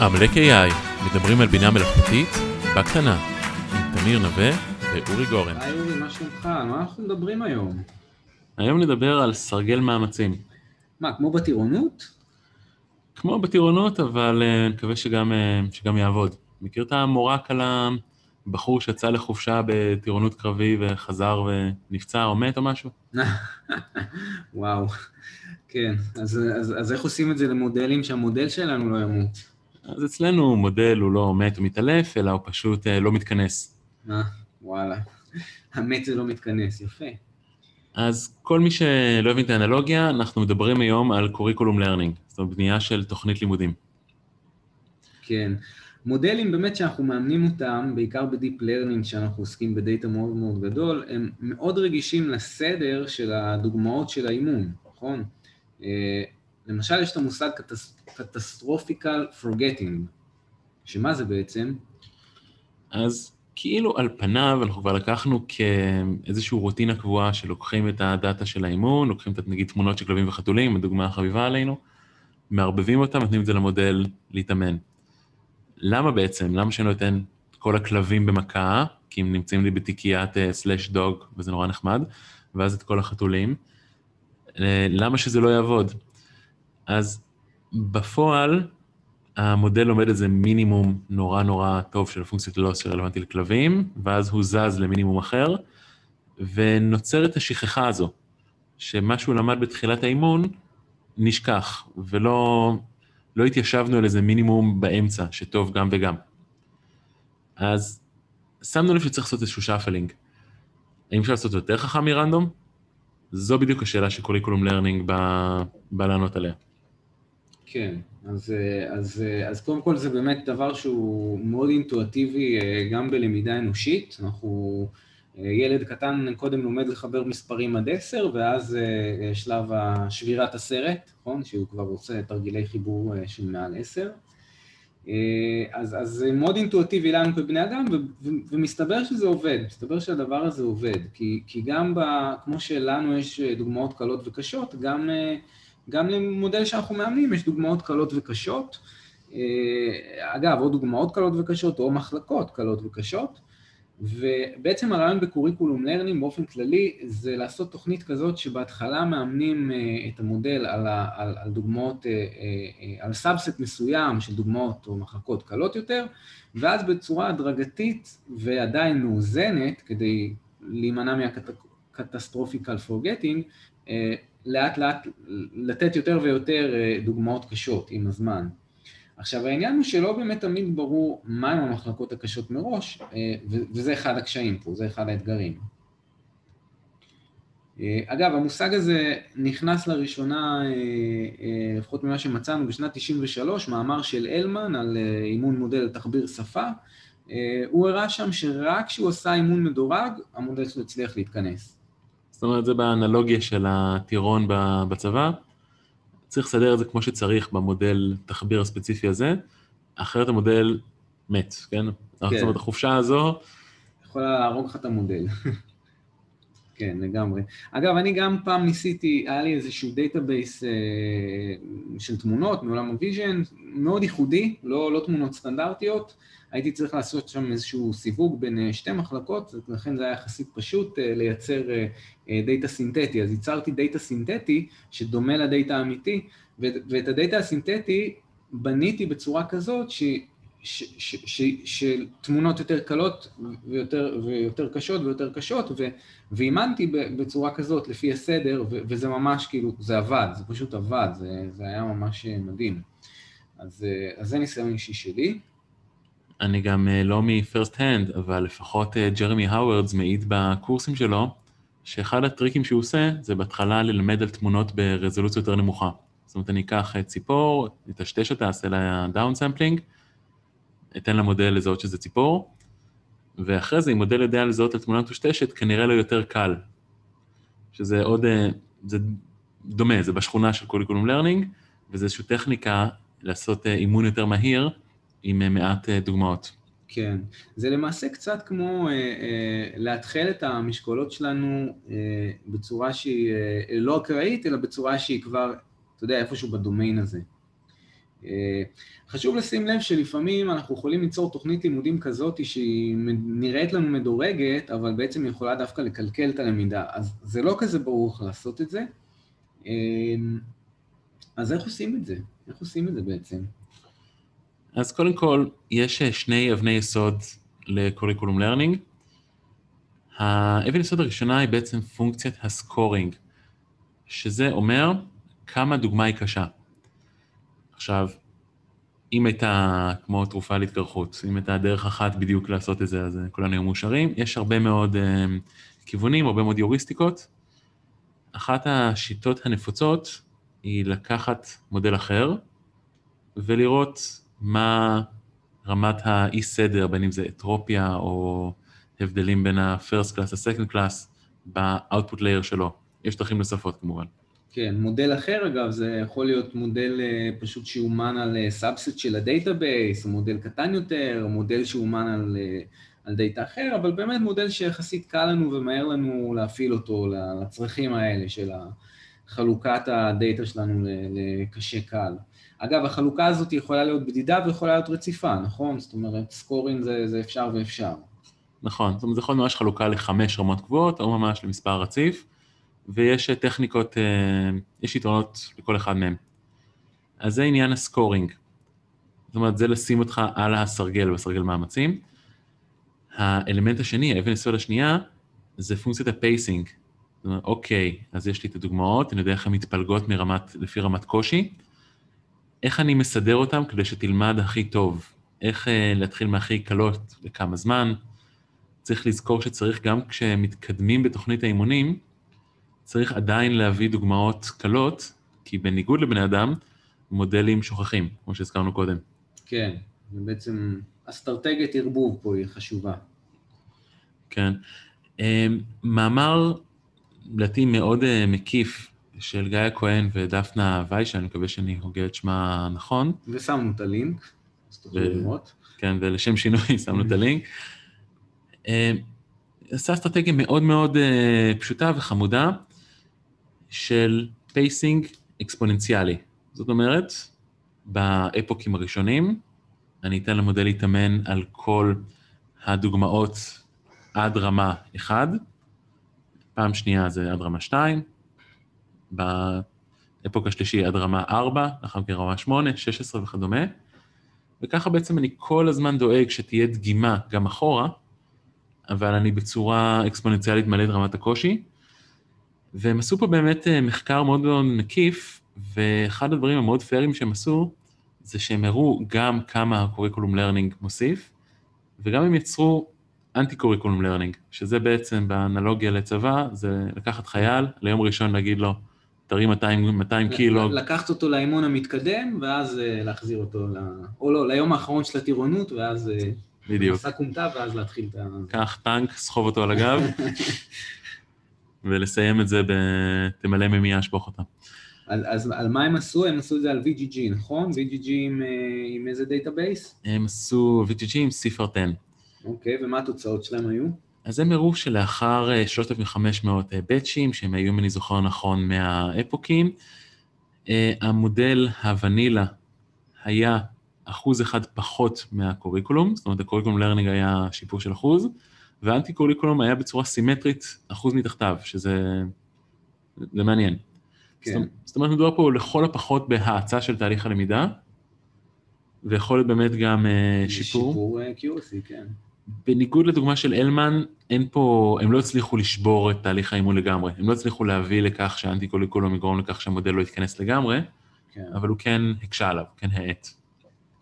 עמלק AI, מדברים על בינה מלאכותית בקטנה, עם תמיר נווה ואורי גורן. היי אורי, מה שלומך? על מה אנחנו מדברים היום? היום נדבר על סרגל מאמצים. מה, כמו בטירונות? כמו בטירונות, אבל אה, נקווה שגם, אה, שגם יעבוד. מכיר את המורק על הבחור שיצא לחופשה בטירונות קרבי וחזר ונפצע או מת או משהו? וואו, כן. אז, אז, אז איך עושים את זה למודלים שהמודל שלנו לא ימות? אז אצלנו מודל הוא לא מת ומתעלף, אלא הוא פשוט אה, לא מתכנס. אה, וואלה. המת זה לא מתכנס, יפה. אז כל מי שלא הבין את האנלוגיה, אנחנו מדברים היום על curriculum learning, זאת אומרת בנייה של תוכנית לימודים. כן. מודלים באמת שאנחנו מאמנים אותם, בעיקר ב deep learning, שאנחנו עוסקים ב data מאוד מאוד גדול, הם מאוד רגישים לסדר של הדוגמאות של האימון, נכון? למשל יש את המושג catastrophical forgetting, שמה זה בעצם? אז כאילו על פניו אנחנו כבר לקחנו כאיזושהי רוטינה קבועה שלוקחים את ה data של האימון, לוקחים את נגיד תמונות של כלבים וחתולים, הדוגמה החביבה עלינו, מערבבים אותם, נותנים את זה למודל להתאמן. למה בעצם? למה שאני נותן את כל הכלבים במכה, כי הם נמצאים לי בתיקיית slash uh, dog, וזה נורא נחמד, ואז את כל החתולים? אה, למה שזה לא יעבוד? אז בפועל, המודל לומד איזה מינימום נורא נורא טוב של פונקציית לוס שרלוונטי לכלבים, ואז הוא זז למינימום אחר, ונוצרת השכחה הזו, שמה שהוא למד בתחילת האימון נשכח, ולא לא התיישבנו על איזה מינימום באמצע, שטוב גם וגם. אז שמנו לב שצריך לעשות איזשהו shuffling. האם אפשר לעשות יותר חכם מ random? זו בדיוק השאלה ש curriculum learning בא לענות עליה. כן, אז, אז, אז קודם כל זה באמת דבר שהוא מאוד אינטואטיבי אה, גם בלמידה אנושית. אנחנו, אה, ילד קטן קודם לומד לחבר מספרים עד עשר, ואז אה, שלב שבירת הסרט, נכון? שהוא כבר עושה תרגילי חיבור של מעל עשר. אז, זה מאוד אינטואטיבי לנו כבני אדם, ו, ו, ומסתבר שזה עובד, מסתבר שהדבר הזה עובד, כי, כי גם ב, כמו שלנו יש דוגמאות קלות וקשות, גם גם למודל שאנחנו מאמנים יש דוגמאות קלות וקשות. אה, אגב, או דוגמאות קלות וקשות או מחלקות קלות וקשות. ובעצם הרעיון ב curriculum learning באופן כללי זה לעשות תוכנית כזאת שבהתחלה מאמנים אה, את המודל על, ה, על, על דוגמאות, אה, על subset מסוים של דוגמאות או מחלקות קלות יותר, ואז בצורה הדרגתית ועדיין מאוזנת, כדי להימנע מה catastrophical forgetting, לאט לאט לתת יותר ויותר אה, דוגמאות קשות עם הזמן. עכשיו העניין הוא שלא באמת תמיד ברור מהם המחלקות הקשות מראש, אה, וזה אחד הקשיים פה, זה אחד האתגרים. אה, אגב, המושג הזה נכנס לראשונה, לפחות ממה שמצאנו, בשנת 93, מאמר של אלמן על אימון מודל תחביר שפה. הוא הראה שם שרק כשהוא עשה אימון מדורג, המודל שלו הצליח להתכנס. זאת אומרת, זה באנלוגיה של הטירון בצבא. צריך לסדר את זה כמו שצריך במודל תחביר הספציפי הזה, אחרת המודל מת, כן? כן. זאת אומרת, החופשה הזו... יכולה להרוג לך את המודל. כן, לגמרי. אגב, אני גם פעם ניסיתי, היה לי איזשהו database אה, של תמונות מעולם ה vision, מאוד ייחודי, לא, לא תמונות סטנדרטיות. הייתי צריך לעשות שם איזשהו סיווג בין אה, שתי מחלקות, לכן זה היה יחסית פשוט אה, לייצר אה, data סינתטי. אז ייצרתי data סינתטי שדומה ל data האמיתי, ואת ה data הסינתטי בניתי בצורה כזאת של תמונות יותר קלות ויותר, ויותר קשות ויותר קשות, ואימנתי בצורה כזאת לפי הסדר, ו, וזה ממש כאילו, זה עבד, זה פשוט עבד, זה, זה היה ממש מדהים. אז, אז זה ניסיון אישי שלי. אני גם לא מ-first hand, אבל לפחות ג'רמי האווארד מעיד בקורסים שלו, שאחד הטריקים שהוא עושה זה בהתחלה ללמד על תמונות ברזולוציה יותר נמוכה. זאת אומרת, אני אקח ציפור, אטשטש אותה, אעשה לה down sampling, אתן למודל לזהות שזה ציפור, ואחרי זה, אם מודל יודע לזהות על תמונה מטושטשת, כנראה לו יותר קל. שזה עוד, אה, זה דומה, זה בשכונה של curriculum learning, וזה איזושהי טכניקה לעשות אה, אימון יותר מהיר עם אה, מעט דוגמאות. כן, זה למעשה קצת כמו אה, אה, להתחיל את המשקולות שלנו אה, בצורה שהיא אה, לא אקראית, אלא בצורה שהיא כבר, אתה יודע, איפשהו בדומיין הזה. חשוב לשים לב שלפעמים אנחנו יכולים ליצור תוכנית לימודים כזאת שהיא נראית לנו מדורגת, אבל בעצם יכולה דווקא לקלקל את הלמידה. אז זה לא כזה ברור איך לעשות את זה. אז איך עושים את זה? איך עושים את זה בעצם? אז קודם כל, יש שני אבני יסוד ל curriculum learning. האבן יסוד הראשונה היא בעצם פונקציית ה scoring, שזה אומר כמה דוגמה היא קשה. עכשיו, אם הייתה כמו תרופה להתקרחות, אם הייתה דרך אחת בדיוק לעשות את זה, אז כולנו היו מאושרים. יש הרבה מאוד uh, כיוונים, הרבה מאוד יוריסטיקות. אחת השיטות הנפוצות היא לקחת מודל אחר ולראות מה רמת האי סדר, בין אם זה אטרופיה או הבדלים בין ה-first class ל-second class ב-output layer שלו. יש דרכים נוספות כמובן. כן, מודל אחר אגב, זה יכול להיות מודל אה, פשוט שאומן על subset אה, של ה database, או מודל קטן יותר, או מודל שאומן על, אה, על data אחר, אבל באמת מודל שיחסית קל לנו ומהר לנו להפעיל אותו לצרכים האלה של חלוקת ה data שלנו לקשה קל. אגב, החלוקה הזאת יכולה להיות בדידה ויכולה להיות רציפה, נכון? זאת אומרת, scoring זה, זה אפשר ואפשר. נכון, זאת אומרת, זה יכול להיות ממש חלוקה לחמש רמות קבועות, או ממש למספר רציף. ויש טכניקות, אה, יש יתרונות לכל אחד מהם. אז זה עניין ה scoring. זאת אומרת, זה לשים אותך על הסרגל בסרגל מאמצים. האלמנט השני, האבן יסוד השנייה, זה פונקציית ה pacing. זאת אומרת, אוקיי, אז יש לי את הדוגמאות, אני יודע איך הן מתפלגות מרמת, לפי רמת קושי. איך אני מסדר אותן כדי שתלמד הכי טוב? איך אה, להתחיל מהכי קלות, לכמה זמן? צריך לזכור שצריך, גם כשמתקדמים בתוכנית האימונים, צריך עדיין להביא דוגמאות קלות, כי בניגוד לבני אדם, מודלים שוכחים, כמו שהזכרנו קודם. כן, ובעצם אסטרטגיית ערבוב פה היא חשובה. כן. אמ, מאמר, לדעתי, מאוד אה, מקיף של גיא הכהן ודפנה ויישה, אני מקווה שאני הוגה את שמה נכון. ושמנו את הלינק, אז תוכלו לראות. כן, ולשם שינוי שמנו את הלינק. אמ, עשה אסטרטגיה מאוד מאוד אה, פשוטה וחמודה, של pacing אקספוננציאלי. זאת אומרת, באפוקים הראשונים, אני אתן למודל להתאמן על כל הדוגמאות עד רמה 1, פעם שנייה זה עד רמה 2, ב epoch השלישי עד רמה 4, לאחר מכן רמה 8, 16 וכדומה, וככה בעצם אני כל הזמן דואג שתהיה דגימה גם אחורה, אבל אני בצורה אקספוננציאלית מעלה את רמת הקושי, והם עשו פה באמת אה, מחקר מאוד מאוד מקיף, ואחד הדברים המאוד פיירים שהם עשו, זה שהם הראו גם כמה ה curriculum learning מוסיף, וגם הם יצרו anti curriculum learning, שזה בעצם באנלוגיה לצבא, זה לקחת חייל, ליום ראשון להגיד לו, תרים 200, 200 קילו. לקחת אותו לאימון המתקדם, ואז אה, להחזיר אותו, ל... או לא, ליום האחרון של הטירונות, ואז... אה, בדיוק. מסע כומתה, ואז להתחיל את ה... קח טנק, סחוב אותו על הגב, ולסיים את זה ב... תמלא מימייה, שפוך אותה. אז, אז על מה הם עשו? הם עשו את זה על VGG, נכון? VGG עם, אה, עם איזה database? הם עשו VGG עם CIFAR 10. אוקיי, ומה התוצאות שלהם היו? אז הם הראו שלאחר 3,500 באצ'ים, שהם היו, אם אני זוכר נכון, מהאפוקים, המודל הוונילה היה אחוז אחד פחות מה curriculum, זאת אומרת, ה curriculum learning היה שיפור של אחוז, וה anti curriculum היה בצורה סימטרית אחוז מתחתיו, שזה זה מעניין. כן. זאת אומרת, מדובר פה לכל הפחות בהאצה של תהליך הלמידה, ויכול להיות באמת גם אה, שיפור. שיפור accuracy, כן. בניגוד לדוגמה של אלמן, אין פה, הם לא הצליחו לשבור את תהליך האימון לגמרי. הם לא הצליחו להביא לכך שה anti curriculum יגרום לכך שהמודל לא יתכנס לגמרי, כן. אבל הוא כן הקשה עליו, כן האט.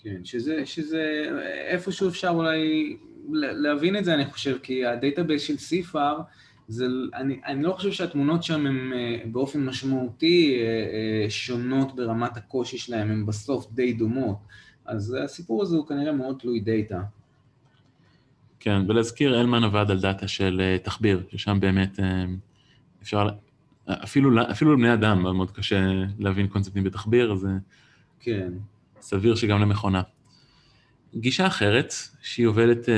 כן, שזה, שזה איפשהו אפשר אולי להבין את זה, אני חושב, כי ה database של CIFAR, זה, אני, אני לא חושב שהתמונות שם הן אה, באופן משמעותי אה, אה, שונות ברמת הקושי שלהן, הן בסוף די דומות. אז הסיפור הזה הוא כנראה מאוד תלוי data. כן, ולהזכיר, אלמן עבד על data של תחביר, ששם באמת אפשר, אפילו, אפילו לבני אדם מאוד קשה להבין קונספטים בתחביר, זה כן. סביר שגם למכונה. גישה אחרת, שהיא עובדת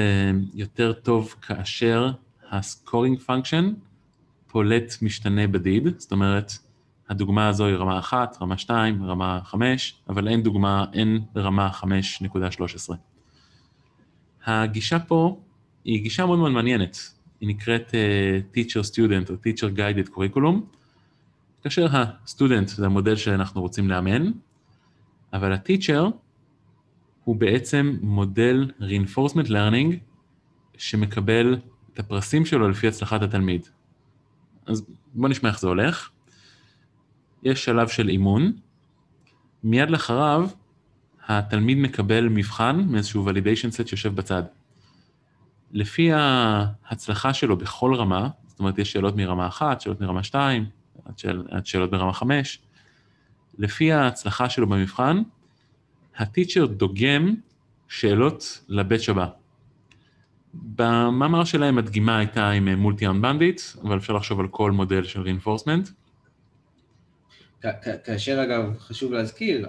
יותר טוב כאשר ה scoring function פולט משתנה בדיד, זאת אומרת, הדוגמה הזו היא רמה 1, רמה 2, רמה 5, אבל אין דוגמה, אין רמה 5.13. הגישה פה היא גישה מאוד מאוד מעניינת, היא נקראת uh, Teacher Student או Teacher Guided Curriculum, כאשר הסטודנט זה המודל שאנחנו רוצים לאמן, אבל ה-Teacher הוא בעצם מודל reinforcement learning שמקבל את הפרסים שלו לפי הצלחת התלמיד. אז בוא נשמע איך זה הולך. יש שלב של אימון, מיד לאחריו התלמיד מקבל מבחן מאיזשהו validation set שיושב בצד. לפי ההצלחה שלו בכל רמה, זאת אומרת יש שאלות מרמה 1, שאלות מרמה 2, עד, שאל, עד שאלות ברמה 5, לפי ההצלחה שלו במבחן, הטיצ'ר דוגם שאלות לבית הבא. במאמר שלהם הדגימה הייתה עם מולטי אנבנדיט, אבל אפשר לחשוב על כל מודל של reinforcement. כאשר אגב, חשוב להזכיר,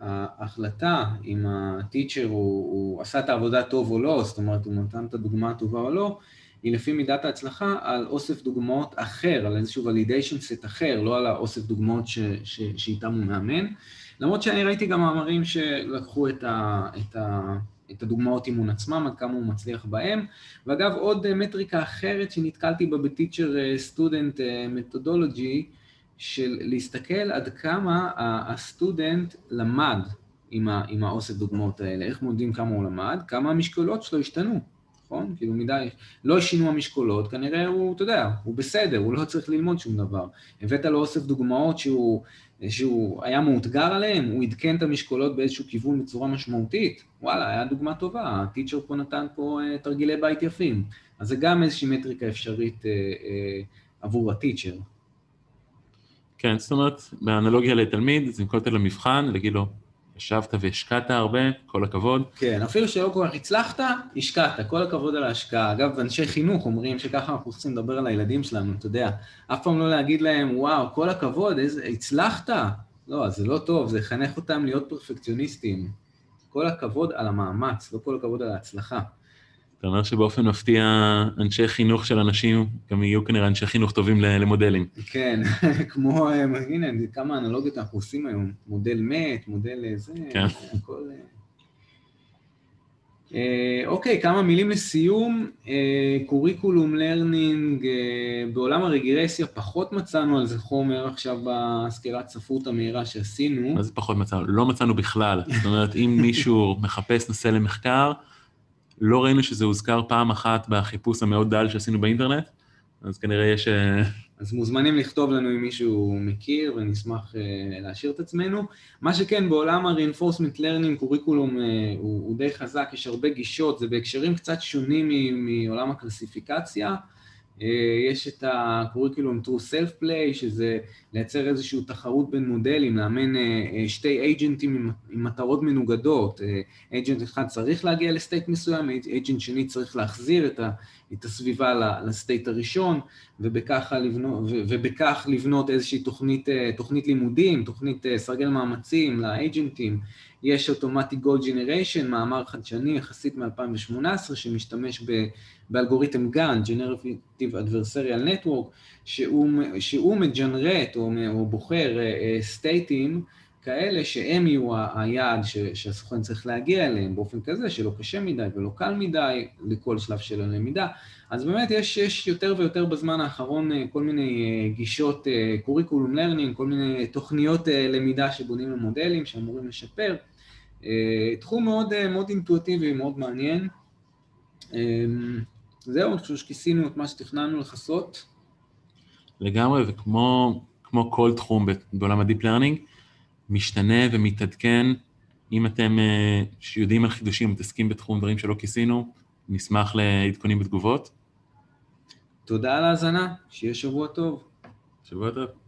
ההחלטה אם הטיצ'ר הוא, הוא עשה את העבודה טוב או לא, זאת אומרת הוא נתן את הדוגמה הטובה או לא, היא לפי מידת ההצלחה על אוסף דוגמאות אחר, על איזשהו ולידיישן סט אחר, לא על האוסף דוגמאות ש, ש, שאיתם הוא מאמן. למרות שאני ראיתי גם מאמרים שלקחו את, ה, את, ה, את הדוגמאות אימון עצמם, עד כמה הוא מצליח בהם. ואגב, עוד מטריקה אחרת שנתקלתי בה בטיצ'ר סטודנט מתודולוגי, של להסתכל עד כמה הסטודנט למד עם, ה, עם האוסף דוגמאות האלה, איך מודדים כמה הוא למד, כמה המשקולות שלו השתנו, נכון? כאילו מדי, לא שינו המשקולות, כנראה הוא, אתה יודע, הוא בסדר, הוא לא צריך ללמוד שום דבר. הבאת לו אוסף דוגמאות שהוא, שהוא היה מאותגר עליהן, הוא עדכן את המשקולות באיזשהו כיוון בצורה משמעותית, וואלה, היה דוגמה טובה, הטיצ'ר פה נתן פה uh, תרגילי בית יפים. אז זה גם איזושהי מטריקה אפשרית uh, uh, עבור הטיצ'ר. כן, זאת אומרת, באנלוגיה לתלמיד, זה אותו למבחן, להגיד לו, ישבת והשקעת הרבה, כל הכבוד. כן, אפילו שלא כל כך הצלחת, השקעת, כל הכבוד על ההשקעה. אגב, אנשי חינוך אומרים שככה אנחנו צריכים לדבר על הילדים שלנו, אתה יודע. אף פעם לא להגיד להם, וואו, כל הכבוד, איזה, הצלחת? לא, זה לא טוב, זה יחנך אותם להיות פרפקציוניסטים. כל הכבוד על המאמץ, לא כל הכבוד על ההצלחה. אתה אומר שבאופן מפתיע אנשי חינוך של אנשים גם יהיו כנראה אנשי חינוך טובים למודלים. כן, כמו, הנה, כמה אנלוגיות אנחנו עושים היום, מודל מת, מודל זה, כן. הכל... אה, אוקיי, כמה מילים לסיום. curriculum learning, אה, בעולם הרגרסיה פחות מצאנו על זה חומר עכשיו בסקירת ספרות המהירה שעשינו. מה זה פחות מצאנו? לא מצאנו בכלל. זאת אומרת, אם מישהו מחפש נושא למחקר, לא ראינו שזה הוזכר פעם אחת בחיפוש המאוד דל שעשינו באינטרנט, אז כנראה יש... אה, אז מוזמנים לכתוב לנו אם מישהו מכיר, ונשמח uh, להשאיר את עצמנו. מה שכן, בעולם ה-reinforcement learning, קוריקולום uh, הוא, הוא די חזק, יש הרבה גישות, זה בהקשרים קצת שונים מעולם הקלסיפיקציה. אה, יש את הקוריקולום True Self Play, שזה לייצר איזושהי תחרות בין מודלים, לאמן אה, אה, שתי אייג'נטים עם, מטרות מנוגדות. אייג'נט אחד צריך להגיע לסטייט מסוים, אייג'נט שני צריך להחזיר את, את הסביבה לסטייט הראשון, ובכך לבנות, ובכך לבנות איזושהי תוכנית, תוכנית לימודים, תוכנית סרגל מאמצים לאייג'נטים. יש אוטומטי גול ג'נריישן, מאמר חדשני יחסית מ-2018, שמשתמש באלגוריתם GAN, Generative Adversarial Network, שהוא, שהוא מג'נרט או, או בוחר סטייטים אה, כאלה שהם יהיו היעד ש, שהסוכן צריך להגיע אליהם באופן כזה שלא קשה מדי ולא קל מדי לכל שלב של הלמידה. אז באמת יש, יש יותר ויותר בזמן האחרון אה, כל מיני אה, גישות curriculum אה, learning, כל מיני תוכניות למידה שבונים למודלים שאמורים לשפר. תחום מאוד, מאוד אינטואטיבי, מאוד מעניין. אה, זהו, אני חושב שכיסינו את מה שתכננו לכסות. לגמרי, וכמו כל תחום בעולם ה deep learning, משתנה ומתעדכן. אם אתם אה, יודעים על חידושים, מתעסקים בתחום דברים שלא כיסינו, נשמח לעדכונים בתגובות. תודה על ההאזנה, שיהיה שבוע טוב. שבוע טוב.